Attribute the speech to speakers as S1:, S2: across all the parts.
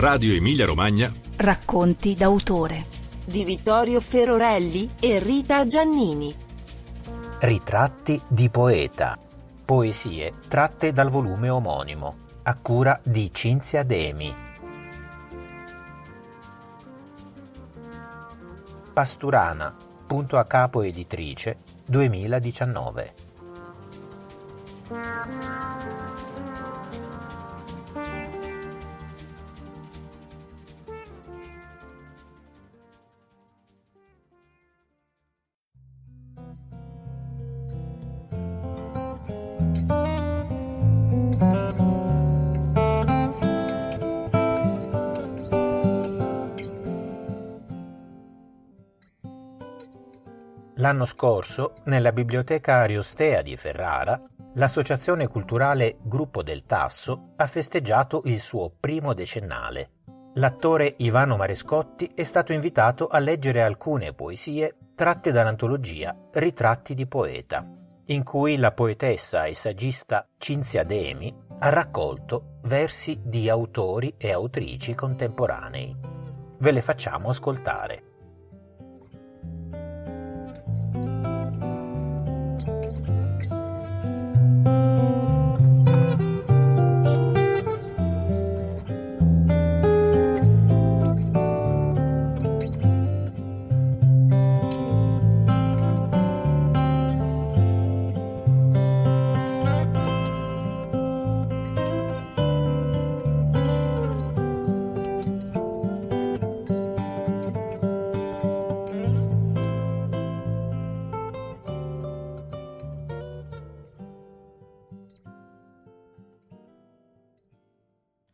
S1: Radio Emilia Romagna.
S2: Racconti d'autore
S3: di Vittorio Ferorelli e Rita Giannini.
S4: Ritratti di poeta. Poesie tratte dal volume omonimo, a cura di Cinzia Demi. Pasturana, punto a capo editrice 2019. L'anno scorso, nella biblioteca Ariostea di Ferrara, l'associazione culturale Gruppo del Tasso ha festeggiato il suo primo decennale. L'attore Ivano Marescotti è stato invitato a leggere alcune poesie tratte dall'antologia Ritratti di poeta, in cui la poetessa e saggista Cinzia Demi ha raccolto versi di autori e autrici contemporanei. Ve le facciamo ascoltare.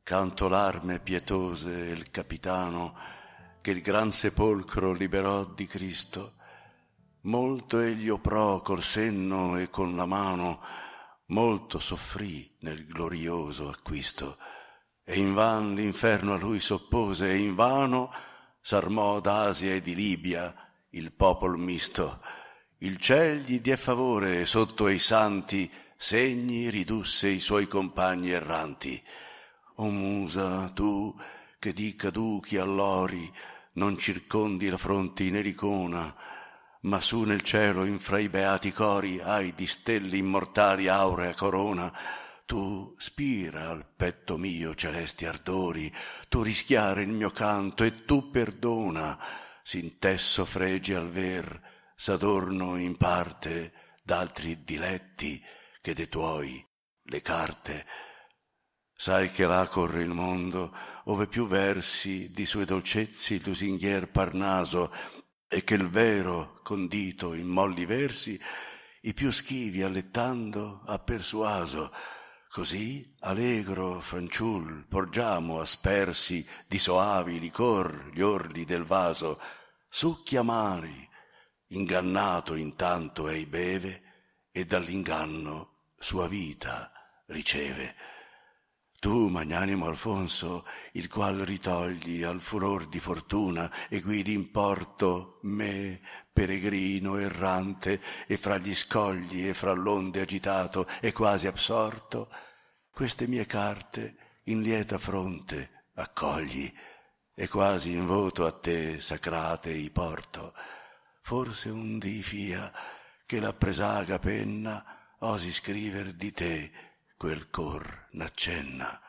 S5: Canto l'arme pietose il capitano che il gran sepolcro liberò di Cristo. Molto egli oprò col senno e con la mano, molto soffrì nel glorioso acquisto. E invan l'inferno a lui s'oppose, e invano s'armò d'Asia e di Libia il popol misto. Il ciel gli diè favore e sotto ai santi segni ridusse i suoi compagni erranti. O musa, tu che di caduchi allori non circondi la fronte in ericona, ma su nel cielo in fra i beati cori hai di stelle immortali aurea corona, tu spira al petto mio celesti ardori, tu rischiare il mio canto e tu perdona, s'intesso fregi al ver, s'adorno in parte d'altri diletti che de tuoi le carte Sai che là corre il mondo, ove più versi di sue dolcezzi lusinghier Parnaso, e che il vero, condito in molli versi, i più schivi allettando ha persuaso. Così, allegro fanciul, porgiamo aspersi di soavi licor gli orli del vaso, succhi amari, ingannato intanto ei beve, e dall'inganno sua vita riceve. Tu, magnanimo Alfonso, il qual ritogli al furor di fortuna e guidi in porto me, peregrino errante, e fra gli scogli e fra l'onde agitato e quasi absorto, queste mie carte in lieta fronte accogli, e quasi in voto a te sacrate i porto. Forse un dì fia che la presaga penna osi scriver di te, quel cor n'accenna.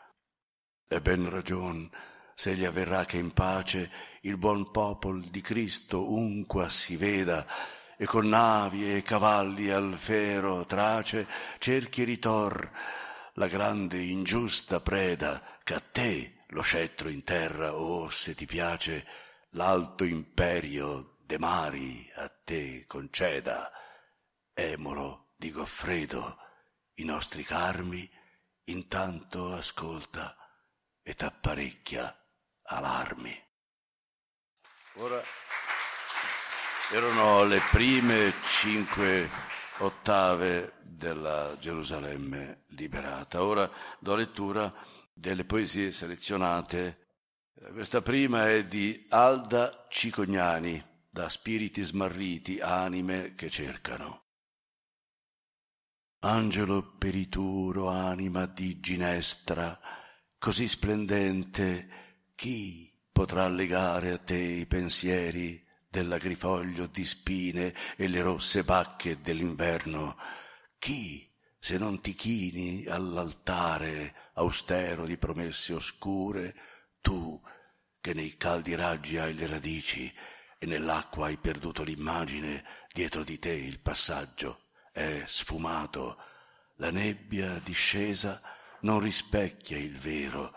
S5: E ben ragion, se gli avverrà che in pace il buon popol di Cristo unqua si veda, e con navi e cavalli al fero trace cerchi ritor la grande ingiusta preda che a te lo scettro in terra, o oh, se ti piace, l'alto imperio de mari a te conceda. Emolo di Goffredo, i nostri carmi, intanto ascolta e t'apparecchia alarmi. Ora erano le prime cinque ottave della Gerusalemme liberata. Ora do lettura delle poesie selezionate. Questa prima è di Alda Cicognani, da Spiriti smarriti, anime che cercano. Angelo perituro, anima di ginestra, così splendente Chi potrà legare a te i pensieri dell'agrifoglio di spine e le rosse bacche dell'inverno? Chi, se non ti chini all'altare austero di promesse oscure, tu, che nei caldi raggi hai le radici e nell'acqua hai perduto l'immagine, dietro di te il passaggio è sfumato, la nebbia discesa non rispecchia il vero,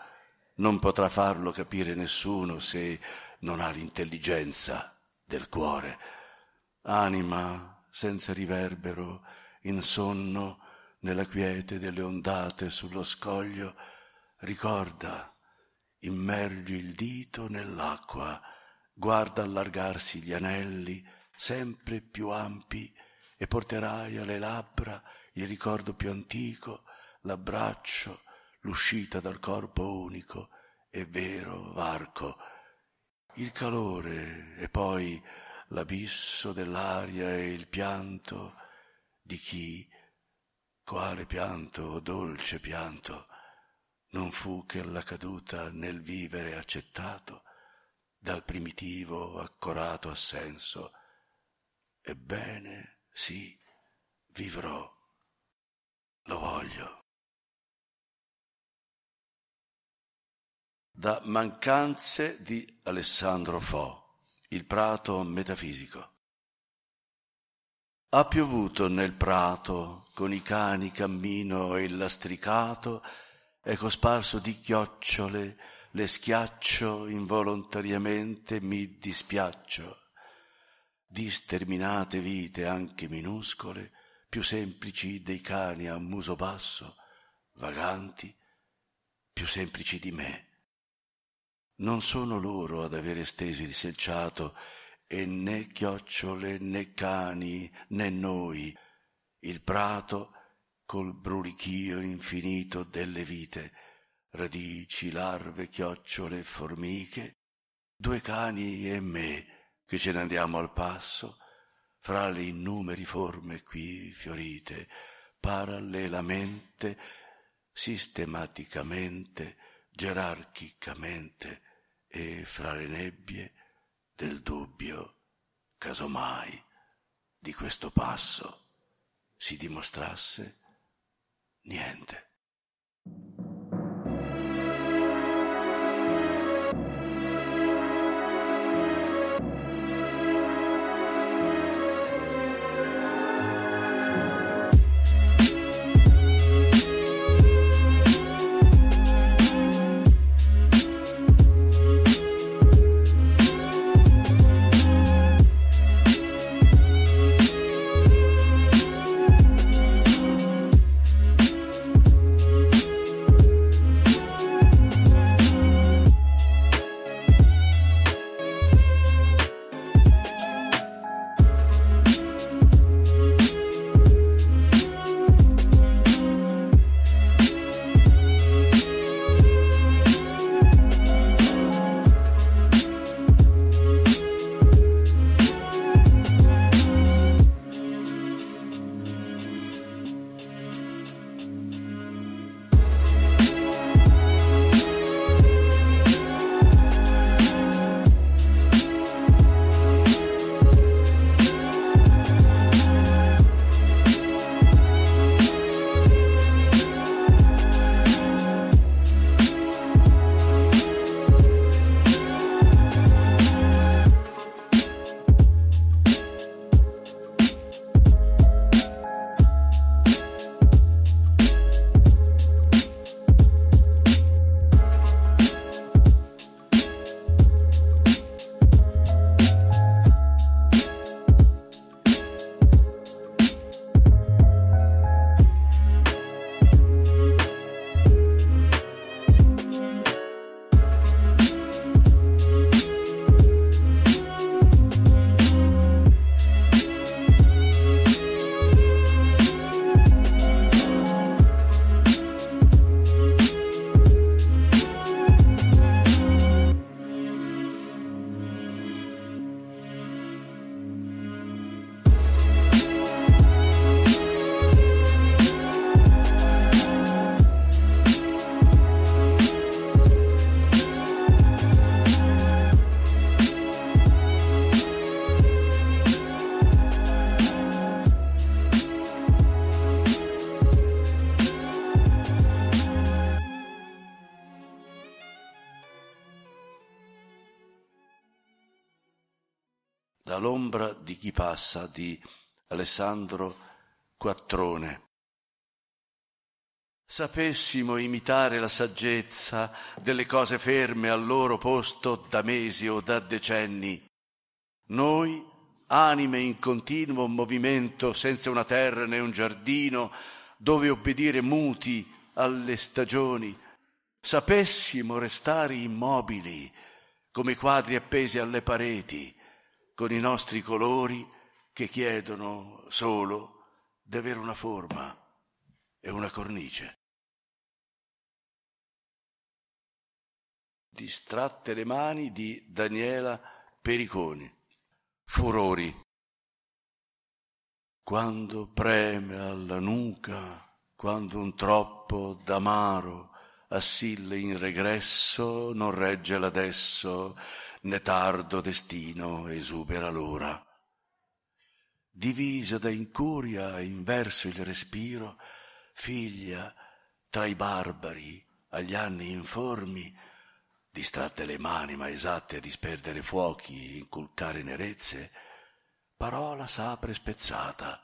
S5: non potrà farlo capire nessuno se non ha l'intelligenza del cuore. Anima senza riverbero, in sonno, nella quiete delle ondate sullo scoglio, ricorda, immergi il dito nell'acqua, guarda allargarsi gli anelli sempre più ampi e porterai alle labbra il ricordo più antico, l'abbraccio, l'uscita dal corpo unico e vero varco, il calore e poi l'abisso dell'aria e il pianto di chi, quale pianto, dolce pianto, non fu che la caduta nel vivere accettato dal primitivo accorato assenso. Ebbene, sì, vivrò, lo voglio. Da Mancanze di Alessandro Fo, Il prato metafisico. Ha piovuto nel prato, con i cani cammino e lastricato, e cosparso di chiocciole le schiaccio involontariamente, mi dispiaccio. Di sterminate vite anche minuscole, più semplici dei cani a muso basso, vaganti, più semplici di me. Non sono loro ad avere stesi il selciato, e né chiocciole né cani né noi, il prato col brulichio infinito delle vite, radici, larve, chiocciole formiche, due cani e me che ce ne andiamo al passo, fra le innumeri forme qui fiorite, parallelamente, sistematicamente, gerarchicamente, e fra le nebbie del dubbio, casomai, di questo passo si dimostrasse niente. Chi passa di Alessandro Quattrone. Sapessimo imitare la saggezza delle cose ferme al loro posto da mesi o da decenni, noi, anime in continuo movimento, senza una terra né un giardino, dove obbedire muti alle stagioni, sapessimo restare immobili come quadri appesi alle pareti, con i nostri colori che chiedono solo di avere una forma e una cornice. Distratte le mani di Daniela Periconi. Furori. Quando preme alla nuca, quando un troppo d'amaro assille in regresso, non regge l'adesso, né tardo destino esubera l'ora. Divisa da incuria inverso il respiro, figlia tra i barbari agli anni informi, distratte le mani ma esatte a disperdere fuochi, inculcare nerezze, parola sapre spezzata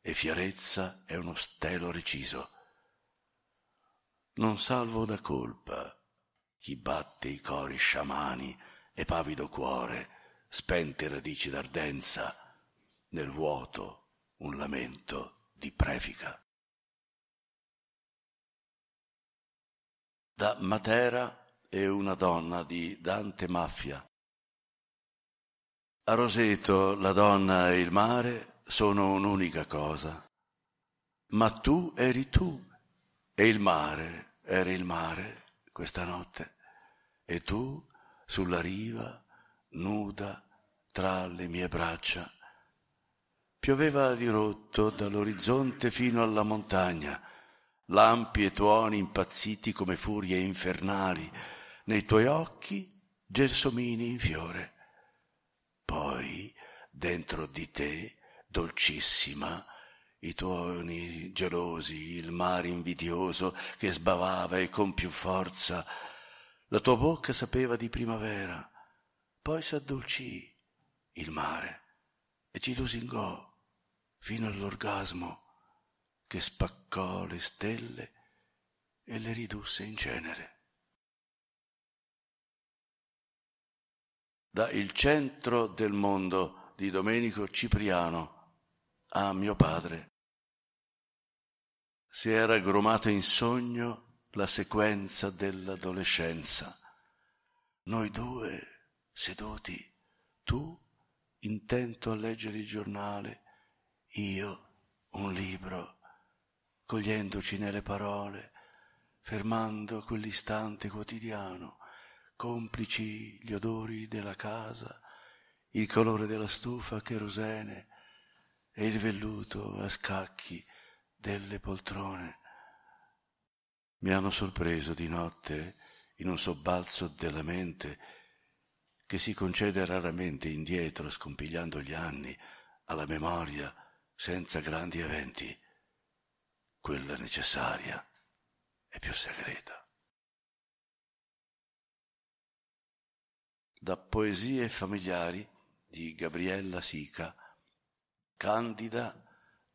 S5: e fierezza è uno stelo reciso. Non salvo da colpa chi batte i cori sciamani e pavido cuore, spente radici d'ardenza, nel vuoto un lamento di prefica. Da Matera e una donna di Dante Maffia. A Roseto la donna e il mare sono un'unica cosa, ma tu eri tu e il mare era il mare questa notte e tu sulla riva, nuda, tra le mie braccia. Pioveva di rotto dall'orizzonte fino alla montagna, lampi e tuoni impazziti come furie infernali, nei tuoi occhi gelsomini in fiore. Poi, dentro di te, dolcissima, i tuoni gelosi, il mare invidioso che sbavava e con più forza, la tua bocca sapeva di primavera, poi s'addolcì il mare e ci lusingò fino all'orgasmo che spaccò le stelle e le ridusse in cenere. da Il centro del mondo di Domenico Cipriano a mio padre. Si era grumata in sogno la sequenza dell'adolescenza. Noi due seduti, tu intento a leggere il giornale, io un libro, cogliendoci nelle parole, fermando quell'istante quotidiano complici gli odori della casa, il colore della stufa cherosene e il velluto a scacchi delle poltrone. Mi hanno sorpreso di notte in un sobbalzo della mente che si concede raramente indietro scompigliando gli anni alla memoria senza grandi eventi, quella necessaria e più segreta. da Poesie familiari di Gabriella Sica, Candida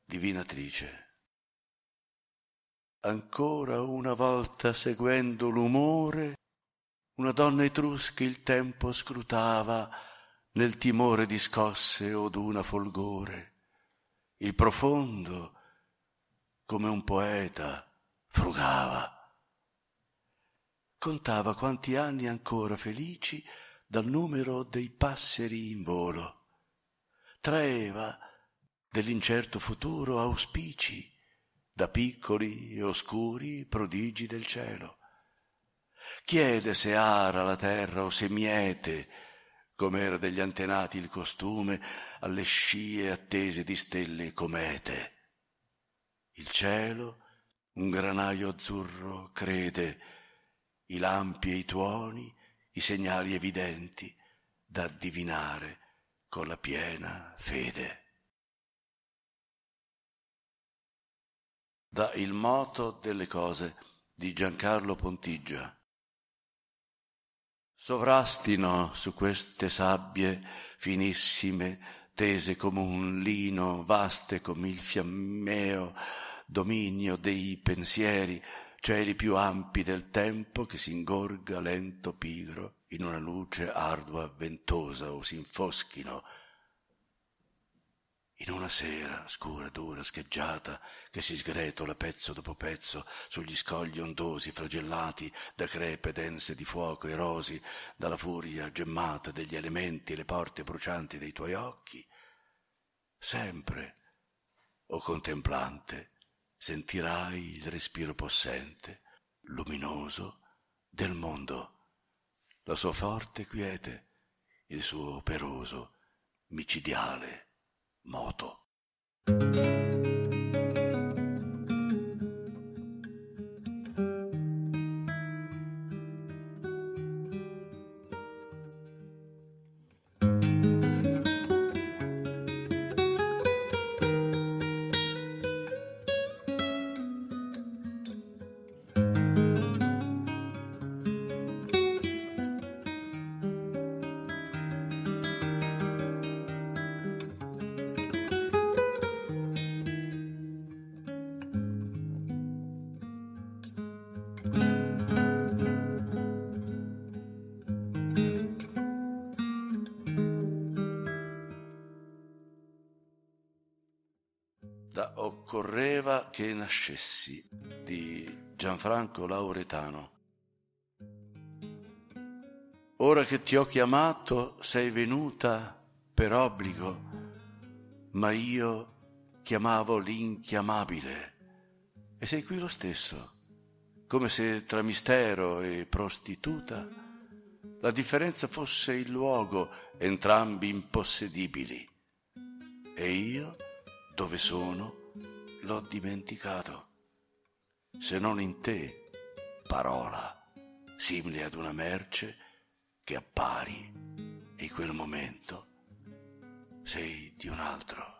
S5: divinatrice. Ancora una volta seguendo l'umore, una donna etrusca il tempo scrutava nel timore di scosse o d'una folgore. Il profondo, come un poeta, frugava. Contava quanti anni ancora felici dal numero dei passeri in volo. Traeva dell'incerto futuro auspici da piccoli e oscuri prodigi del cielo. Chiede se ara la terra o se miete, come era degli antenati il costume, alle scie attese di stelle e comete. Il cielo, un granaio azzurro, crede, i lampi e i tuoni, i segnali evidenti da divinare con la piena fede. Da Il moto delle cose di Giancarlo Pontigia. sovrastino su queste sabbie finissime, tese come un lino, vaste come il fiammeo, dominio dei pensieri, cieli più ampi del tempo che si ingorga lento pigro in una luce ardua ventosa o si infoschino in una sera scura, dura, scheggiata, che si sgretola pezzo dopo pezzo sugli scogli ondosi, flagellati da crepe dense di fuoco erosi dalla furia gemmata degli elementi e le porte brucianti dei tuoi occhi, sempre, o contemplante, sentirai il respiro possente, luminoso del mondo, la sua forte quiete, il suo operoso, micidiale moto. Nascessi di Gianfranco Lauretano. Ora che ti ho chiamato sei venuta per obbligo, ma io chiamavo l'inchiamabile e sei qui lo stesso, come se tra mistero e prostituta la differenza fosse il luogo, entrambi impossedibili. E io dove sono, l'ho dimenticato. Se non in te, parola, simile ad una merce che appari e in quel momento sei di un altro.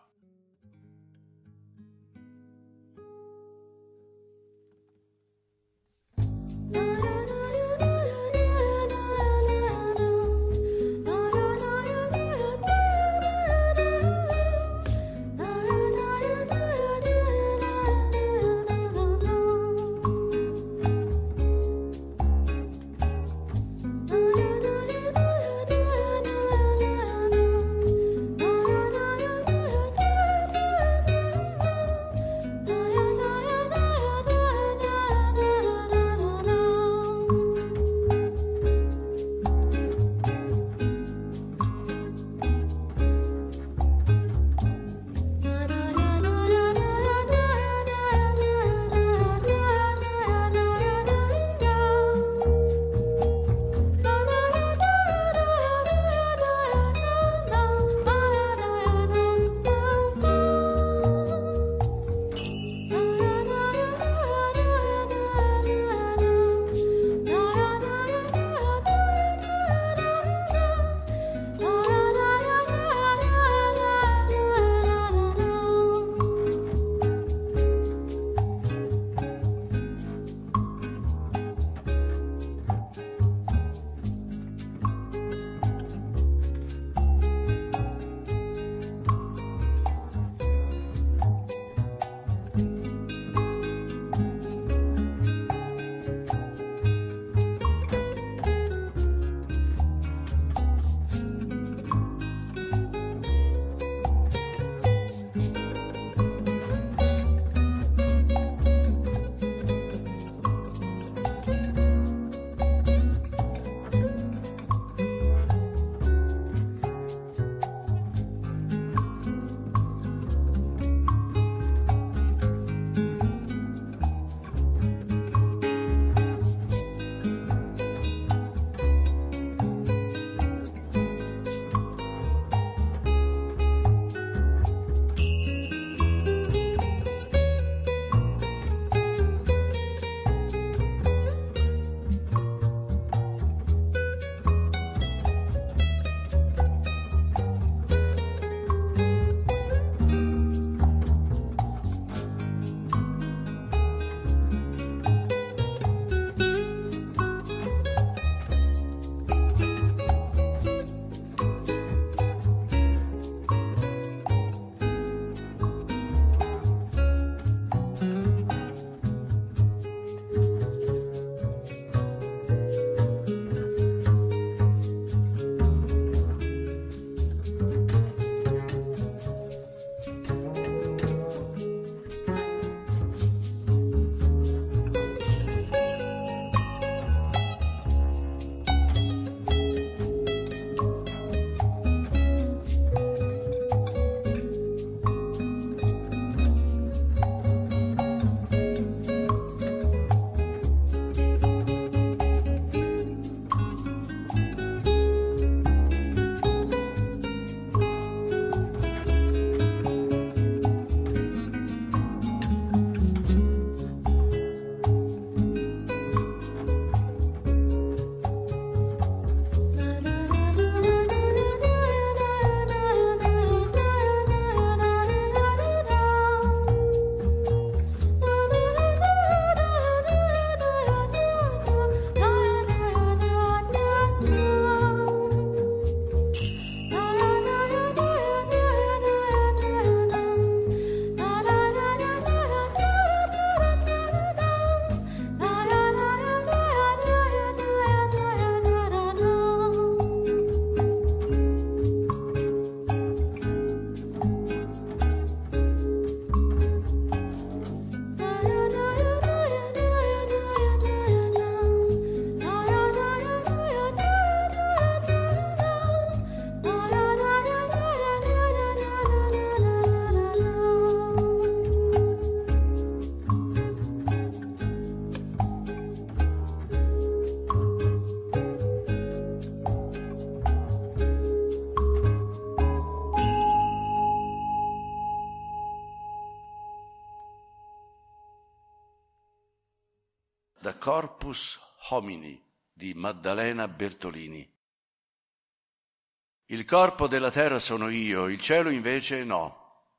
S5: Corpus Homini di Maddalena Bertolini. Il corpo della terra sono io, il cielo invece no.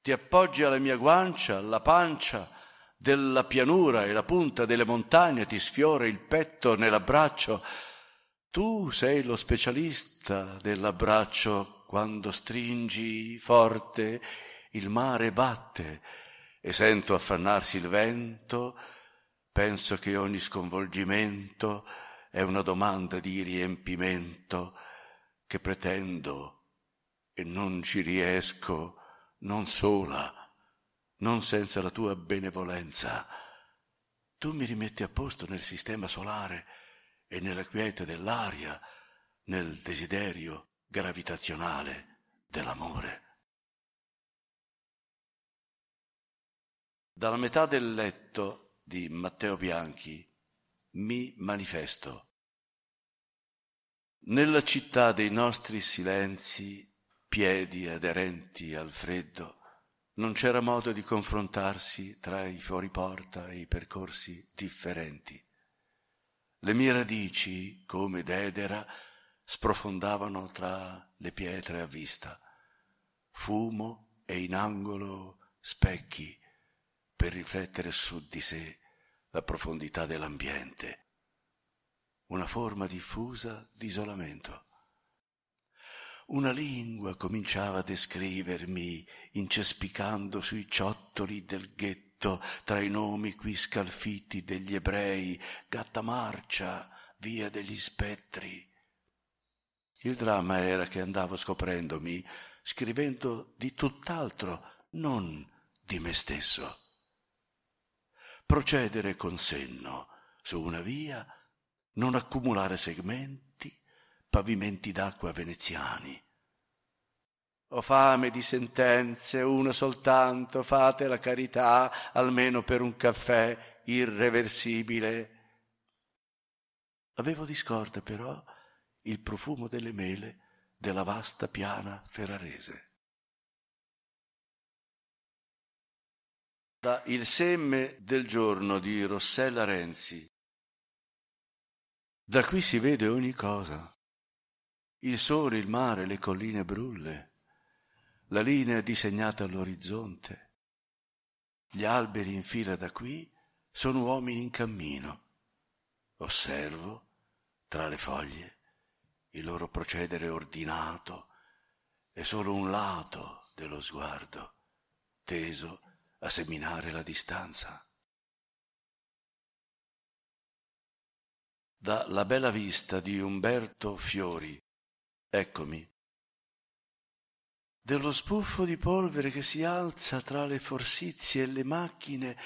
S5: Ti appoggi alla mia guancia, alla pancia della pianura e la punta delle montagne ti sfiora il petto nell'abbraccio. Tu sei lo specialista dell'abbraccio quando stringi forte il mare batte e sento affannarsi il vento, penso che ogni sconvolgimento è una domanda di riempimento che pretendo e non ci riesco, non sola, non senza la tua benevolenza. Tu mi rimetti a posto nel sistema solare e nella quiete dell'aria, nel desiderio gravitazionale dell'amore. Dalla metà del letto di Matteo Bianchi mi manifesto. Nella città dei nostri silenzi, piedi aderenti al freddo, non c'era modo di confrontarsi tra i fuoriporta e i percorsi differenti. Le mie radici, come d'edera, sprofondavano tra le pietre a vista. Fumo e in angolo specchi per riflettere su di sé la profondità dell'ambiente, una forma diffusa di isolamento. Una lingua cominciava a descrivermi, incespicando sui ciottoli del ghetto, tra i nomi qui scalfiti degli ebrei, gatta marcia, via degli spettri. Il dramma era che andavo scoprendomi, scrivendo di tutt'altro, non di me stesso procedere con senno su una via, non accumulare segmenti, pavimenti d'acqua veneziani. Ho fame di sentenze, una soltanto, fate la carità, almeno per un caffè irreversibile. Avevo di scorta però il profumo delle mele della vasta piana ferrarese. Da Il seme del giorno di Rossella Renzi. Da qui si vede ogni cosa. Il sole, il mare, le colline brulle, la linea disegnata all'orizzonte. Gli alberi in fila da qui sono uomini in cammino. Osservo, tra le foglie, il loro procedere ordinato è solo un lato dello sguardo, teso a seminare la distanza. Da La bella vista di Umberto Fiori, eccomi. Dello spuffo di polvere che si alza tra le forsizie e le macchine,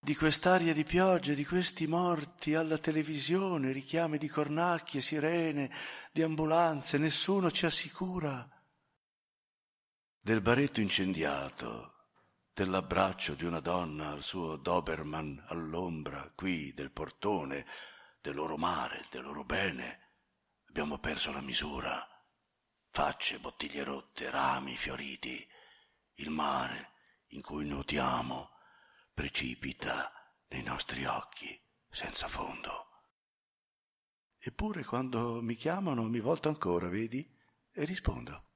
S5: di quest'aria di pioggia, di questi morti alla televisione, richiami di cornacchie, sirene, di ambulanze, nessuno ci assicura. Del baretto incendiato, dell'abbraccio di una donna al suo Doberman all'ombra qui del portone, del loro mare, del loro bene. Abbiamo perso la misura. Facce, bottiglie rotte, rami fioriti. Il mare in cui nuotiamo precipita nei nostri occhi senza fondo. Eppure quando mi chiamano mi volto ancora, vedi? E rispondo.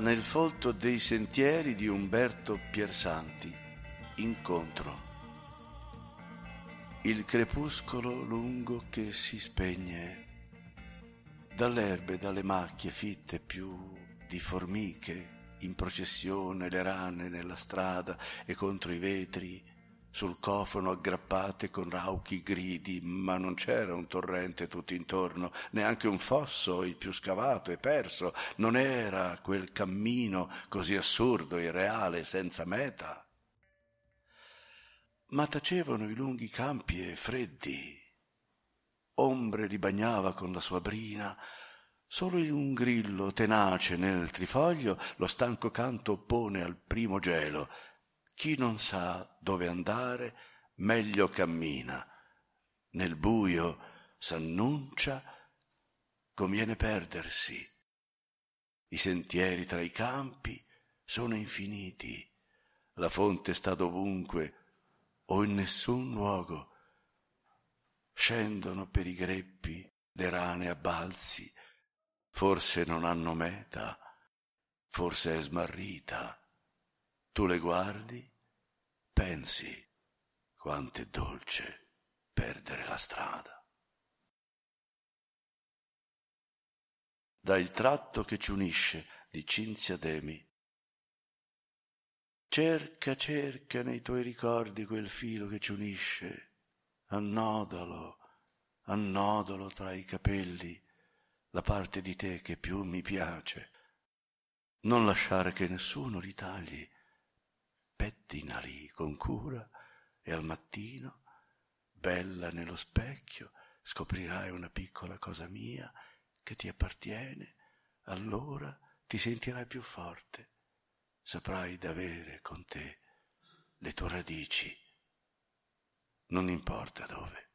S5: Nel folto dei sentieri di Umberto Piersanti. Incontro. Il crepuscolo lungo che si spegne, dall'erbe, dalle macchie fitte più di formiche, in processione le rane nella strada e contro i vetri, sul cofano aggrappate con rauchi gridi, ma non c'era un torrente tutto intorno, neanche un fosso il più scavato e perso, non era quel cammino così assurdo, irreale, senza meta. Ma tacevano i lunghi campi e freddi. Ombre li bagnava con la sua brina, Solo un grillo tenace nel trifoglio lo stanco canto oppone al primo gelo chi non sa dove andare, meglio cammina. Nel buio s'annuncia, conviene perdersi. I sentieri tra i campi sono infiniti. La fonte sta dovunque o in nessun luogo. Scendono per i greppi le rane a balzi. Forse non hanno meta, forse è smarrita tu le guardi, pensi quanto è dolce perdere la strada. Da il tratto che ci unisce di Cinzia Demi. Cerca, cerca nei tuoi ricordi quel filo che ci unisce, annodalo, annodalo tra i capelli, la parte di te che più mi piace. Non lasciare che nessuno li tagli, pettinali con cura e al mattino, bella nello specchio, scoprirai una piccola cosa mia che ti appartiene, allora ti sentirai più forte, saprai d'avere con te le tue radici, non importa dove.